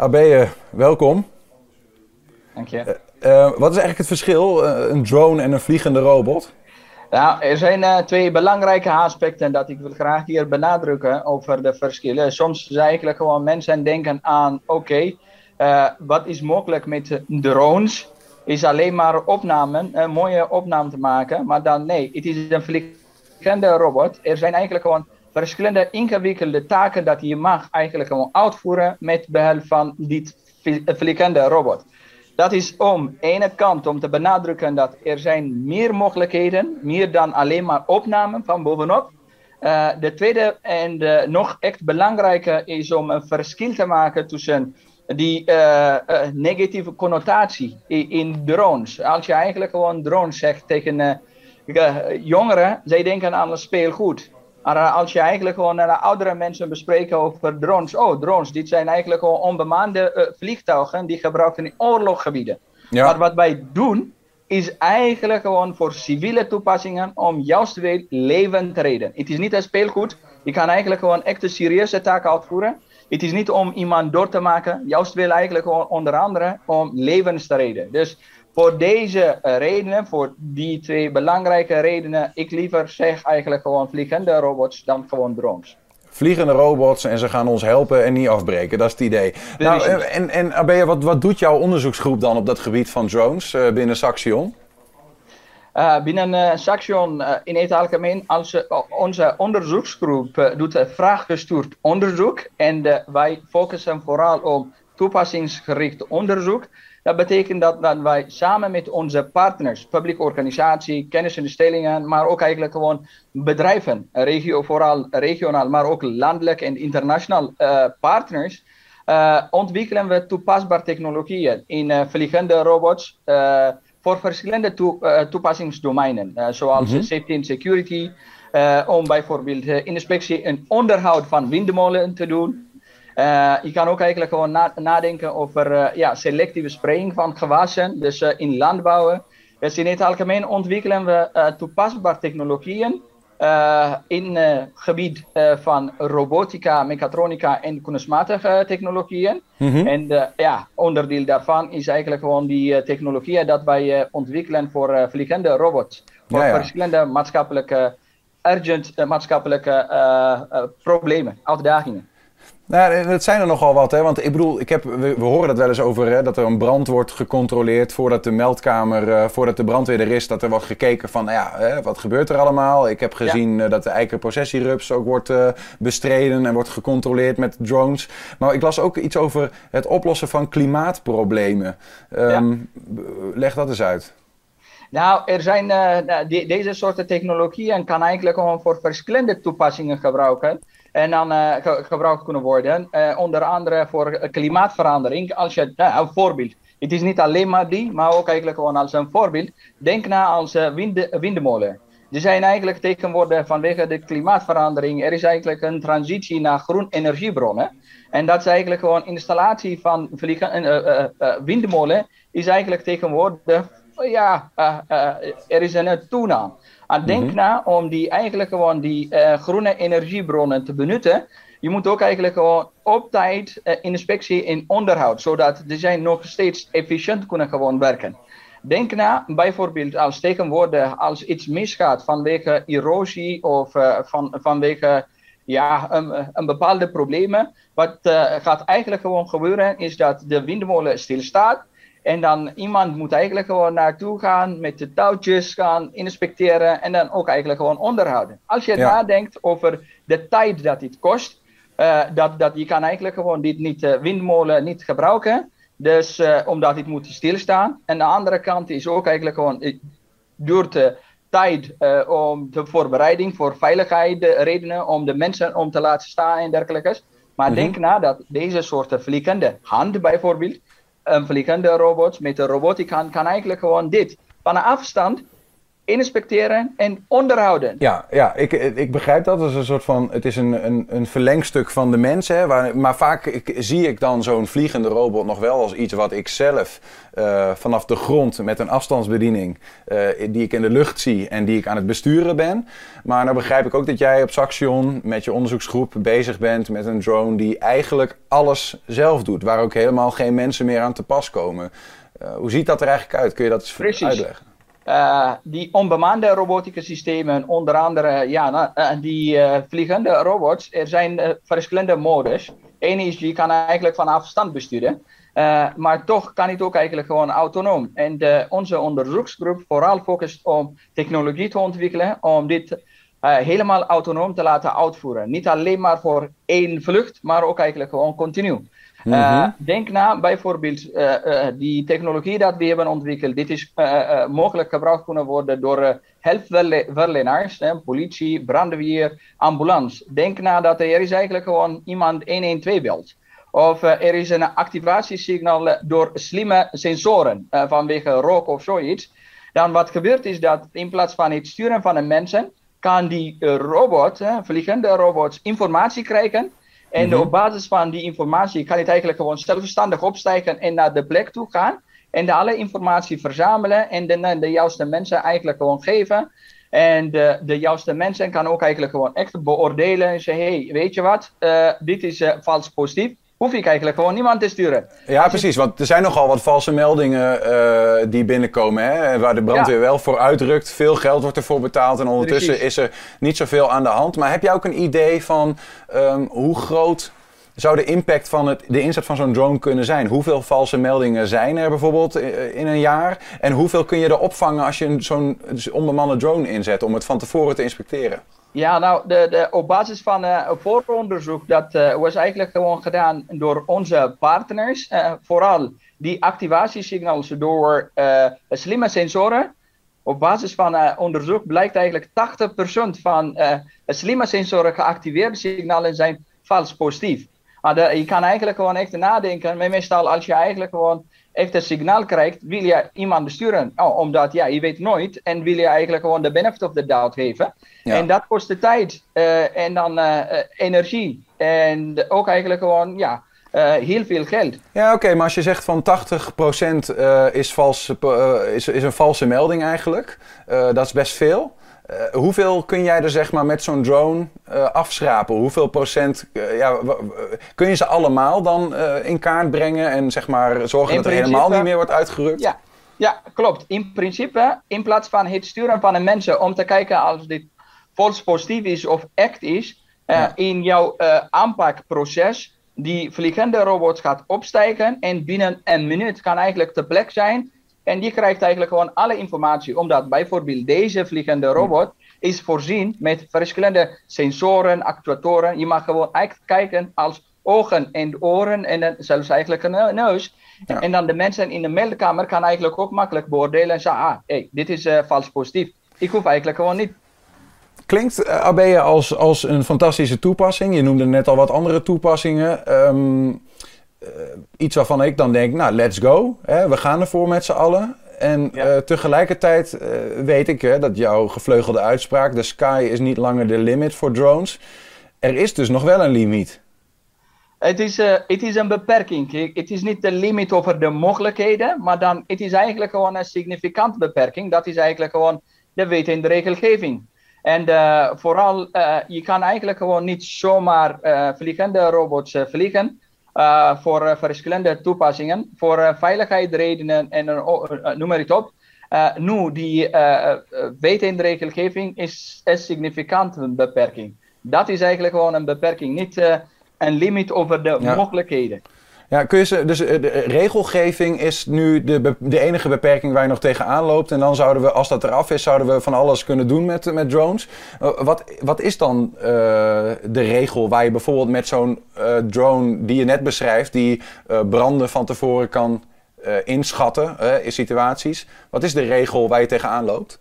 Abeye, welkom. Dank je. wat is eigenlijk het verschil, een drone en een vliegende robot? Nou, er zijn twee belangrijke aspecten dat ik wil graag hier benadrukken over de verschillen. Soms is eigenlijk gewoon mensen denken aan, oké, wat is mogelijk met drones? Is alleen maar opnamen, een mooie opname te maken, maar dan nee, het is een vliegende robot. Er zijn eigenlijk gewoon verschillende ingewikkelde taken dat je mag eigenlijk gewoon uitvoeren met behulp van dit vliegende robot. Dat is om ene kant om te benadrukken dat er zijn meer mogelijkheden, meer dan alleen maar opnamen van bovenop. Uh, de tweede en de nog echt belangrijke is om een verschil te maken tussen die uh, uh, negatieve connotatie in, in, drones. Als je eigenlijk gewoon drones zegt tegen jongeren, zij denken aan een speelgoed. Maar eh, als je eigenlijk gewoon naar oudere mensen bespreekt over drones. Oh, drones, dit zijn eigenlijk gewoon onbemande uh, vliegtuigen die gebruiken in oorlogsgebieden. Ja. Maar wat wij doen, is eigenlijk gewoon voor civiele toepassingen om juist weer leven te redden. Het is niet een speelgoed. Je kan eigenlijk gewoon echt een serieuze taak uitvoeren. Het is niet om iemand door te maken. Juist wil eigenlijk gewoon onder andere om levens te redden. Dus voor deze eh, redenen, voor die twee belangrijke redenen, ik liever zeg eigenlijk gewoon vliegende robots dan gewoon drones. Vliegende robots en ze gaan ons helpen en niet afbreken, dat is het idee. Nou, en, en Abea, wat, wat doet jouw onderzoeksgroep dan op dat gebied van drones uh, binnen Saxion? Uh, binnen uh, Saxion in het algemeen, als, onze onderzoeksgroep doet vraaggestuurd onderzoek en wij focussen vooral op toepassingsgericht onderzoek. Dat betekent dat, dat wij samen met onze partners, publieke organisatie, kennisinstellingen, maar ook eigenlijk gewoon bedrijven, regio, vooral regionaal, maar ook landelijk en internationaal uh, partners, uh, ontwikkelen we toepasbare technologieën in uh, vliegende robots voor verschillende toe, toepassingsdomeinen, zoals mm safety and security, om bijvoorbeeld inspectie en onderhoud van windmolen te doen. Uh, je kan ook eigenlijk gewoon na nadenken over uh, ja, selectieve spraying van gewassen, dus uh, in landbouwen. Dus in het algemeen ontwikkelen we toepasbare technologieën in het gebied van robotica, mechatronica en kunstmatige technologieën. Mm -hmm. En ja, onderdeel daarvan is eigenlijk gewoon die technologieën dat wij ontwikkelen voor vliegende robots. Voor ja, ja. verschillende maatschappelijke, urgent maatschappelijke problemen, uitdagingen. Nou, het zijn er nogal wat, hè? Want ik bedoel, ik heb, we, horen dat wel eens over hè, dat er een brand wordt gecontroleerd voordat de meldkamer, uh, voordat de brandweer er is, dat er wordt gekeken van, nou ja, hè, wat gebeurt er allemaal? Ik heb gezien ja. uh, dat de eikenprocessierups ook wordt uh, bestreden en wordt gecontroleerd met drones. Maar ik las ook iets over het oplossen van klimaatproblemen. Um, ja. Leg dat eens uit. Nou, er zijn die, deze soorten technologieën kan eigenlijk gewoon voor verschillende toepassingen gebruiken en dan uh, ge gebruikt kunnen worden. Uh, onder andere voor klimaatverandering. Als je, nou, een voorbeeld. Het is niet alleen maar die, maar ook eigenlijk gewoon als een voorbeeld. Denk na als uh, wind windmolen. Die zijn eigenlijk tegenwoordig vanwege de klimaatverandering. Er is eigenlijk een transitie naar groen energiebronnen. En dat is eigenlijk gewoon installatie van vliegen, windmolen. Is eigenlijk tegenwoordig, ja, er is een toename. Maar denk mm na om die eigenlijk gewoon die groene energiebronnen te benutten. Je moet ook eigenlijk gewoon op tijd inspectie en onderhoud, zodat de zijn nog steeds efficiënt kunnen gewoon werken. Denk na, bijvoorbeeld als tegenwoordig als iets misgaat vanwege erosie of uh, van, vanwege ja, een, een bepaalde problemen. Wat gaat eigenlijk gewoon gebeuren is dat de windmolen stilstaat. En dan iemand moet eigenlijk gewoon naartoe gaan, met de touwtjes gaan inspecteren en dan ook eigenlijk gewoon onderhouden. Als je ja. nadenkt over de tijd dat dit kost, uh, dat, dat je kan eigenlijk gewoon dit niet, uh, windmolen niet gebruiken. Dus uh, omdat dit moet stilstaan. En de andere kant is ook eigenlijk gewoon, duurt de tijd om de voorbereiding voor veiligheid redenen, om de mensen om te laten staan en dergelijke. Maar mm -hmm. denk na dat deze soorten vliegende hand bijvoorbeeld, een vliegende robot met een robotica kan eigenlijk gewoon dit. Van een afstand inspecteren en onderhouden. Ja, ja ik, ik begrijp dat. Het is een soort van, het is een, een, een verlengstuk van de mens. Hè, waar, maar vaak ik, zie ik dan zo'n vliegende robot nog wel als iets wat ik zelf uh, vanaf de grond met een afstandsbediening, uh, die ik in de lucht zie en die ik aan het besturen ben. Maar nou begrijp ik ook dat jij op Saxion met je onderzoeksgroep bezig bent met een drone die eigenlijk alles zelf doet. Waar ook helemaal geen mensen meer aan te pas komen. Uh, hoe ziet dat er eigenlijk uit? Kun je dat eens Precies. uitleggen? Uh, die onbemande robotische systemen, onder andere ja, uh, die uh, vliegende robots, er zijn verschillende modes. Eén is, je kan eigenlijk van afstand besturen, maar toch kan het ook eigenlijk gewoon autonoom. En onze onderzoeksgroep vooral focust om technologie te ontwikkelen, om dit helemaal autonoom te laten uitvoeren. Niet alleen maar voor één vlucht, maar ook eigenlijk gewoon continu. Mm -hmm. denk na bijvoorbeeld uh, uh, die technologie dat we hebben ontwikkeld. Dit is mogelijk gebruikt kunnen worden door hulpverleners, politie, brandweer, ambulance. Denk na dat er is eigenlijk gewoon iemand 112 belt. Of er is een activatiesignaal door slimme sensoren vanwege rook of zoiets. Dan wat gebeurt is dat in plaats van het sturen van een mensen, kan die robot, vliegende robots, informatie krijgen en mm op basis van die informatie kan het eigenlijk gewoon zelfstandig opstijgen en naar de plek toe gaan. En de alle informatie verzamelen en de, de juiste mensen eigenlijk gewoon geven. En de, de juiste mensen kan ook eigenlijk gewoon echt beoordelen en zeggen: hey, weet je wat, uh, dit is uh, vals positief hoef ik eigenlijk gewoon niemand te sturen. Ja, precies. Want er zijn nogal wat valse meldingen uh, die binnenkomen. Hè, waar de brandweer wel voor uitrukt. Veel geld wordt ervoor betaald. En ondertussen is er niet zoveel aan de hand. Maar heb jij ook een idee van um, hoe groot zou de impact van het, de inzet van zo'n drone kunnen zijn? Hoeveel valse meldingen zijn er bijvoorbeeld in een jaar? En hoeveel kun je er opvangen als je zo'n onbemande drone inzet om het van tevoren te inspecteren? Ja, nou, de, de, op basis van uh, vooronderzoek, dat uh, was eigenlijk gewoon gedaan door onze partners. Uh, vooral die activatiesignalen door slimme sensoren. Op basis van onderzoek blijkt eigenlijk 80% van slimme sensoren geactiveerde signalen zijn vals positief. Maar de, je kan eigenlijk gewoon echt nadenken. Meestal als je eigenlijk gewoon echt een signaal krijgt, wil je iemand besturen. Oh, omdat ja, je weet nooit. En wil je eigenlijk gewoon de benefit of the doubt geven. En dat kost de tijd. Uh, en dan uh, energie. En ook eigenlijk gewoon, ja, uh, heel veel geld. Ja, oké, maar als je zegt van 80% uh, is, vals, is, is een valse melding eigenlijk, dat is best veel. Uh, hoeveel kun jij er zeg maar met zo'n drone uh, afschrapen? Hoeveel procent, uh, ja, kun je ze allemaal dan in kaart brengen en zeg maar zorgen in dat er helemaal niet meer wordt uitgerukt? Ja, ja, klopt. In principe, in plaats van het sturen van de mensen om te kijken als dit vals positief is of echt is, ja. in jouw aanpakproces, die vliegende robot gaat opstijgen en binnen een minuut kan eigenlijk te plek zijn en die krijgt eigenlijk gewoon alle informatie, omdat bijvoorbeeld deze vliegende robot is voorzien met verschillende sensoren, actuatoren. Je mag gewoon eigenlijk kijken als ogen en oren en dan zelfs eigenlijk een neus. En dan de mensen in de meldkamer kan eigenlijk ook makkelijk beoordelen en zeggen, ah, hey, dit is uh, vals positief. Ik hoef eigenlijk gewoon niet. Klinkt uh, Abeya als, als een fantastische toepassing. Je noemde net al wat andere toepassingen. Um, iets waarvan ik dan denk, nou, let's go. Hè, we gaan ervoor met z'n allen. En ja. uh, tegelijkertijd uh, weet ik hè, dat jouw gevleugelde uitspraak, de sky is niet langer de limit voor drones. Er is dus nog wel een limiet. Het is, uh, het is een beperking. Het is niet de limit over de mogelijkheden, maar dan, het is eigenlijk gewoon een significante beperking. Dat is eigenlijk gewoon de wet en de regelgeving. En vooral, je kan eigenlijk gewoon niet zomaar vliegende robots vliegen. Uh, voor uh, verschillende toepassingen, voor uh, veiligheidsredenen en noem maar het op. nu, die wet in de regelgeving is een significante beperking. Dat is eigenlijk gewoon een beperking, niet een limit over de ja. mogelijkheden. Ja, kun je ze, dus de regelgeving is nu de, de enige beperking waar je nog tegenaan loopt. En dan zouden we, als dat eraf is, zouden we van alles kunnen doen met, met drones. wat, wat is dan de regel waar je bijvoorbeeld met zo'n drone die je net beschrijft, die branden van tevoren kan inschatten in situaties. Wat is de regel waar je tegenaan loopt?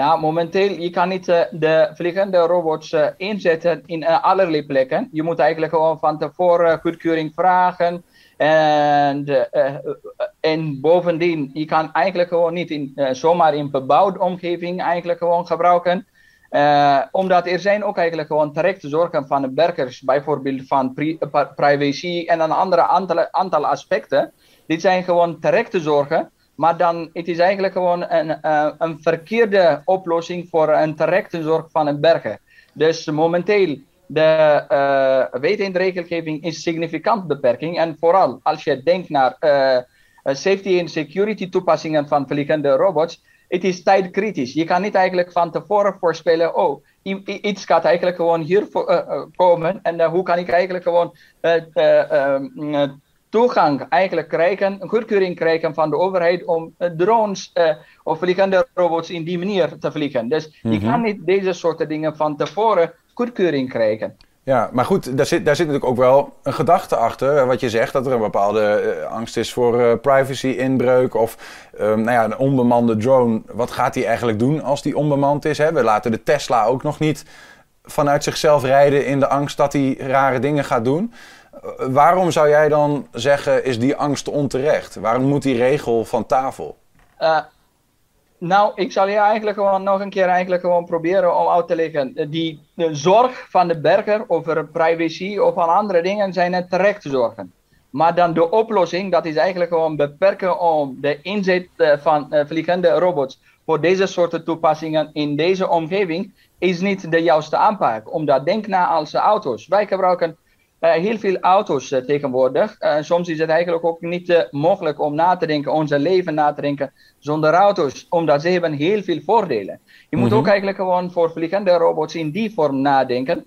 Nou, momenteel, je kan niet uh, de vliegende robots uh, inzetten in uh, allerlei plekken. Je moet eigenlijk gewoon van tevoren goedkeuring vragen. En, en bovendien, je kan eigenlijk gewoon niet in, zomaar in bebouwde omgeving eigenlijk gewoon gebruiken. omdat er zijn ook eigenlijk gewoon terechte zorgen van de burgers, bijvoorbeeld van pri privacy en een andere aantal, aantal aspecten. Dit zijn gewoon terechte zorgen. Maar dan het is eigenlijk gewoon een, een verkeerde oplossing voor een terechte zorg van een burger. Dus momenteel de uh, wet regelgeving is significant beperking. En vooral als je denkt naar uh, safety en security toepassingen van vliegende robots, het is tijdkritisch. Je kan niet eigenlijk van tevoren voorspellen, oh, iets gaat eigenlijk gewoon hier uh, komen. En hoe kan ik eigenlijk gewoon toegang eigenlijk krijgen, een goedkeuring krijgen van de overheid om drones of vliegende robots in die manier te vliegen. Dus je mhm. kan niet deze soort dingen van tevoren goedkeuring krijgen. Ja, maar goed, daar zit, daar zit natuurlijk ook wel een gedachte achter. Wat je zegt, dat er een bepaalde eh, angst is voor uh, privacy-inbreuk. Of um, nou ja, een onbemande drone. Wat gaat die eigenlijk doen als die onbemand is? Hè? We laten de Tesla ook nog niet vanuit zichzelf rijden in de angst dat hij rare dingen gaat doen. Uh, waarom zou jij dan zeggen, is die angst onterecht? Waarom moet die regel van tafel? Nou, ik zal je eigenlijk gewoon nog een keer eigenlijk gewoon proberen om uit te leggen. Die de zorg van de burger over privacy of van andere dingen zijn het terecht zorgen. Maar dan de oplossing, dat is eigenlijk gewoon beperken om de inzet eh, van vliegende robots voor deze soorten toepassingen in deze omgeving, is niet de juiste aanpak. Omdat denk na als auto's. Wij gebruiken heel veel auto's uh, tegenwoordig. Uh, soms is het eigenlijk ook niet mogelijk om na te denken, onze leven na te denken zonder auto's, omdat ze hebben heel veel voordelen. Je moet ook mhm. eigenlijk gewoon voor vliegende robots in die vorm nadenken.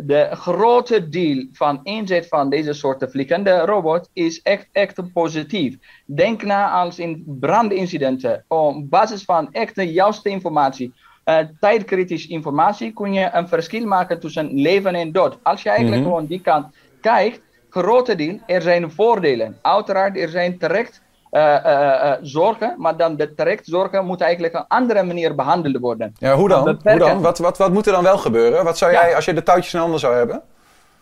de grote deel van inzet van deze soorten vliegende robot is echt, echt positief. Denk na als in brandincidenten, op basis van echt de juiste informatie uh, tijdkritisch informatie kun je een verschil maken tussen leven en dood. Als je eigenlijk mhm. gewoon die kant kijkt, grote deel, er zijn voordelen. Uiteraard, er zijn terecht uh, uh, zorgen, maar dan de terecht zorgen moet eigenlijk op een andere manier behandeld worden. Ja, hoe dan? Hoe dan? Wat, wat, wat moet er dan wel gebeuren? Wat zou jij, als je de touwtjes in handen zou hebben?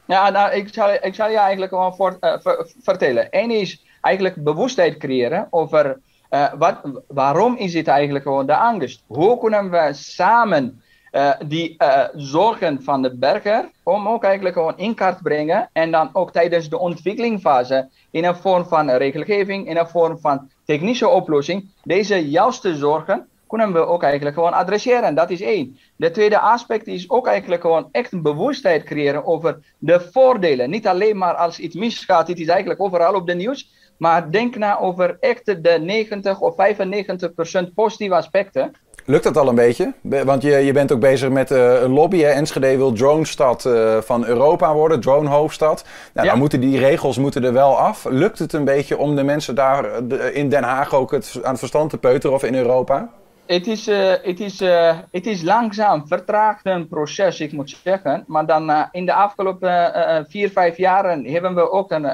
Ja, nou, ik zal, ik zal je eigenlijk gewoon voor, vertellen. Eén is eigenlijk bewustheid creëren over uh, wat, waarom is dit eigenlijk gewoon de angst? Hoe kunnen we samen uh, die uh, zorgen van de burger, om ook eigenlijk gewoon in kaart brengen en dan ook tijdens de ontwikkelingfase in een vorm van regelgeving, in een vorm van technische oplossing, deze juiste zorgen kunnen we ook eigenlijk gewoon adresseren. Dat is één. De tweede aspect is ook eigenlijk gewoon echt een bewustheid creëren over de voordelen. Niet alleen maar als iets misgaat, dit is eigenlijk overal op de nieuws. Maar denk na over echt de 90 of 95 procent positieve aspecten. Lukt dat al een beetje? Want je, je bent ook bezig met uh, een lobby. Hè? Enschede wil dronestad uh, van Europa worden, dronehoofdstad. Nou, Dan moeten die regels moeten er wel af. Lukt het een beetje om de mensen daar eh, in Den Haag ook het, aan het verstand te peuteren of in Europa? Het is, uh, het is, het is langzaam, vertraagd een proces, ik moet zeggen. Maar dan uh, in de afgelopen vier, vijf jaren hebben we ook een,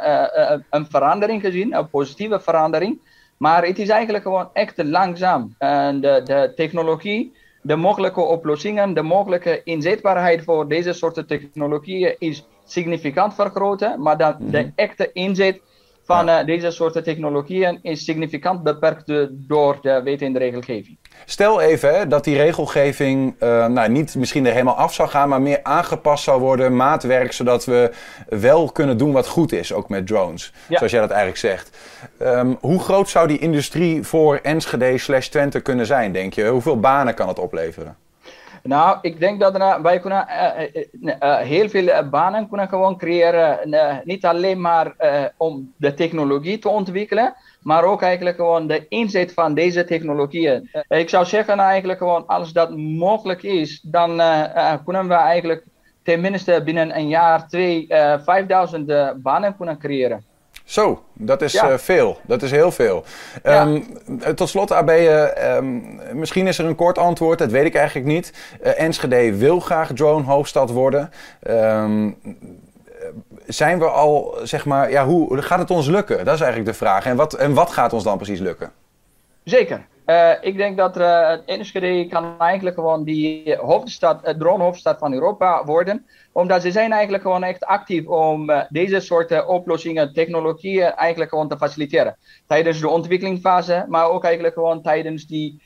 een verandering gezien, een positieve verandering. Maar het is eigenlijk gewoon echt langzaam. de, de technologie, de mogelijke oplossingen, de mogelijke inzetbaarheid voor deze soorten technologieën is significant vergroten. Maar dan de mhm. echte inzet van ja. deze soorten technologieën is significant beperkt door de wet en de regelgeving. Stel even hè, dat die regelgeving uh, nou, niet misschien er helemaal af zou gaan, maar meer aangepast zou worden, maatwerk, zodat we wel kunnen doen wat goed is, ook met drones. Zoals jij dat eigenlijk zegt. Um, hoe groot zou die industrie voor Enschede slash Twente kunnen zijn, denk je? Hoeveel banen kan het opleveren? Nou, ik denk dat wij kunnen uh, uh, heel veel banen kunnen gewoon creëren. niet alleen maar om de technologie te ontwikkelen, maar ook eigenlijk gewoon de inzet van deze technologieën. Ik zou zeggen eigenlijk gewoon als dat mogelijk is, dan kunnen we eigenlijk tenminste binnen een jaar twee, 5000 banen kunnen creëren. Zo, dat is veel. Dat is heel veel. Um, tot slot, AB, um, misschien is er een kort antwoord, dat weet ik eigenlijk niet. Enschede wil graag drone hoofdstad worden. Um, zijn we al, zeg maar, ja, hoe gaat het ons lukken? Dat is eigenlijk de vraag. En wat, en wat gaat ons dan precies lukken? Zeker. Uh, ik denk dat uh, Enschede kan eigenlijk gewoon die hoofdstad, uh, dronehoofdstad van Europa worden. Omdat ze zijn eigenlijk gewoon echt actief om deze soort oplossingen, technologieën eigenlijk gewoon te faciliteren. Tijdens de ontwikkelingsfase, maar ook eigenlijk gewoon tijdens die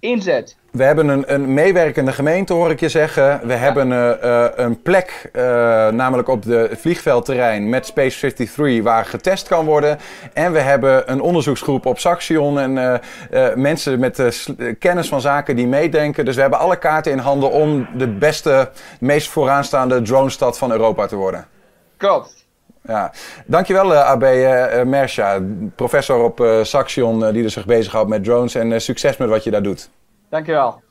inzet. We hebben een, een, meewerkende gemeente, hoor ik je zeggen. We hebben uh, een plek, uh, namelijk op de vliegveldterrein met Space 53, waar getest kan worden. En we hebben een onderzoeksgroep op Saxion en mensen met kennis van zaken die meedenken. Dus we hebben alle kaarten in handen om de beste, meest vooraanstaande dronestad van Europa te worden. Klopt. Ja, dankjewel uh, AB uh, Mersha, professor op Saxion die er zich bezighoudt met drones. En succes met wat je daar doet. Dankjewel.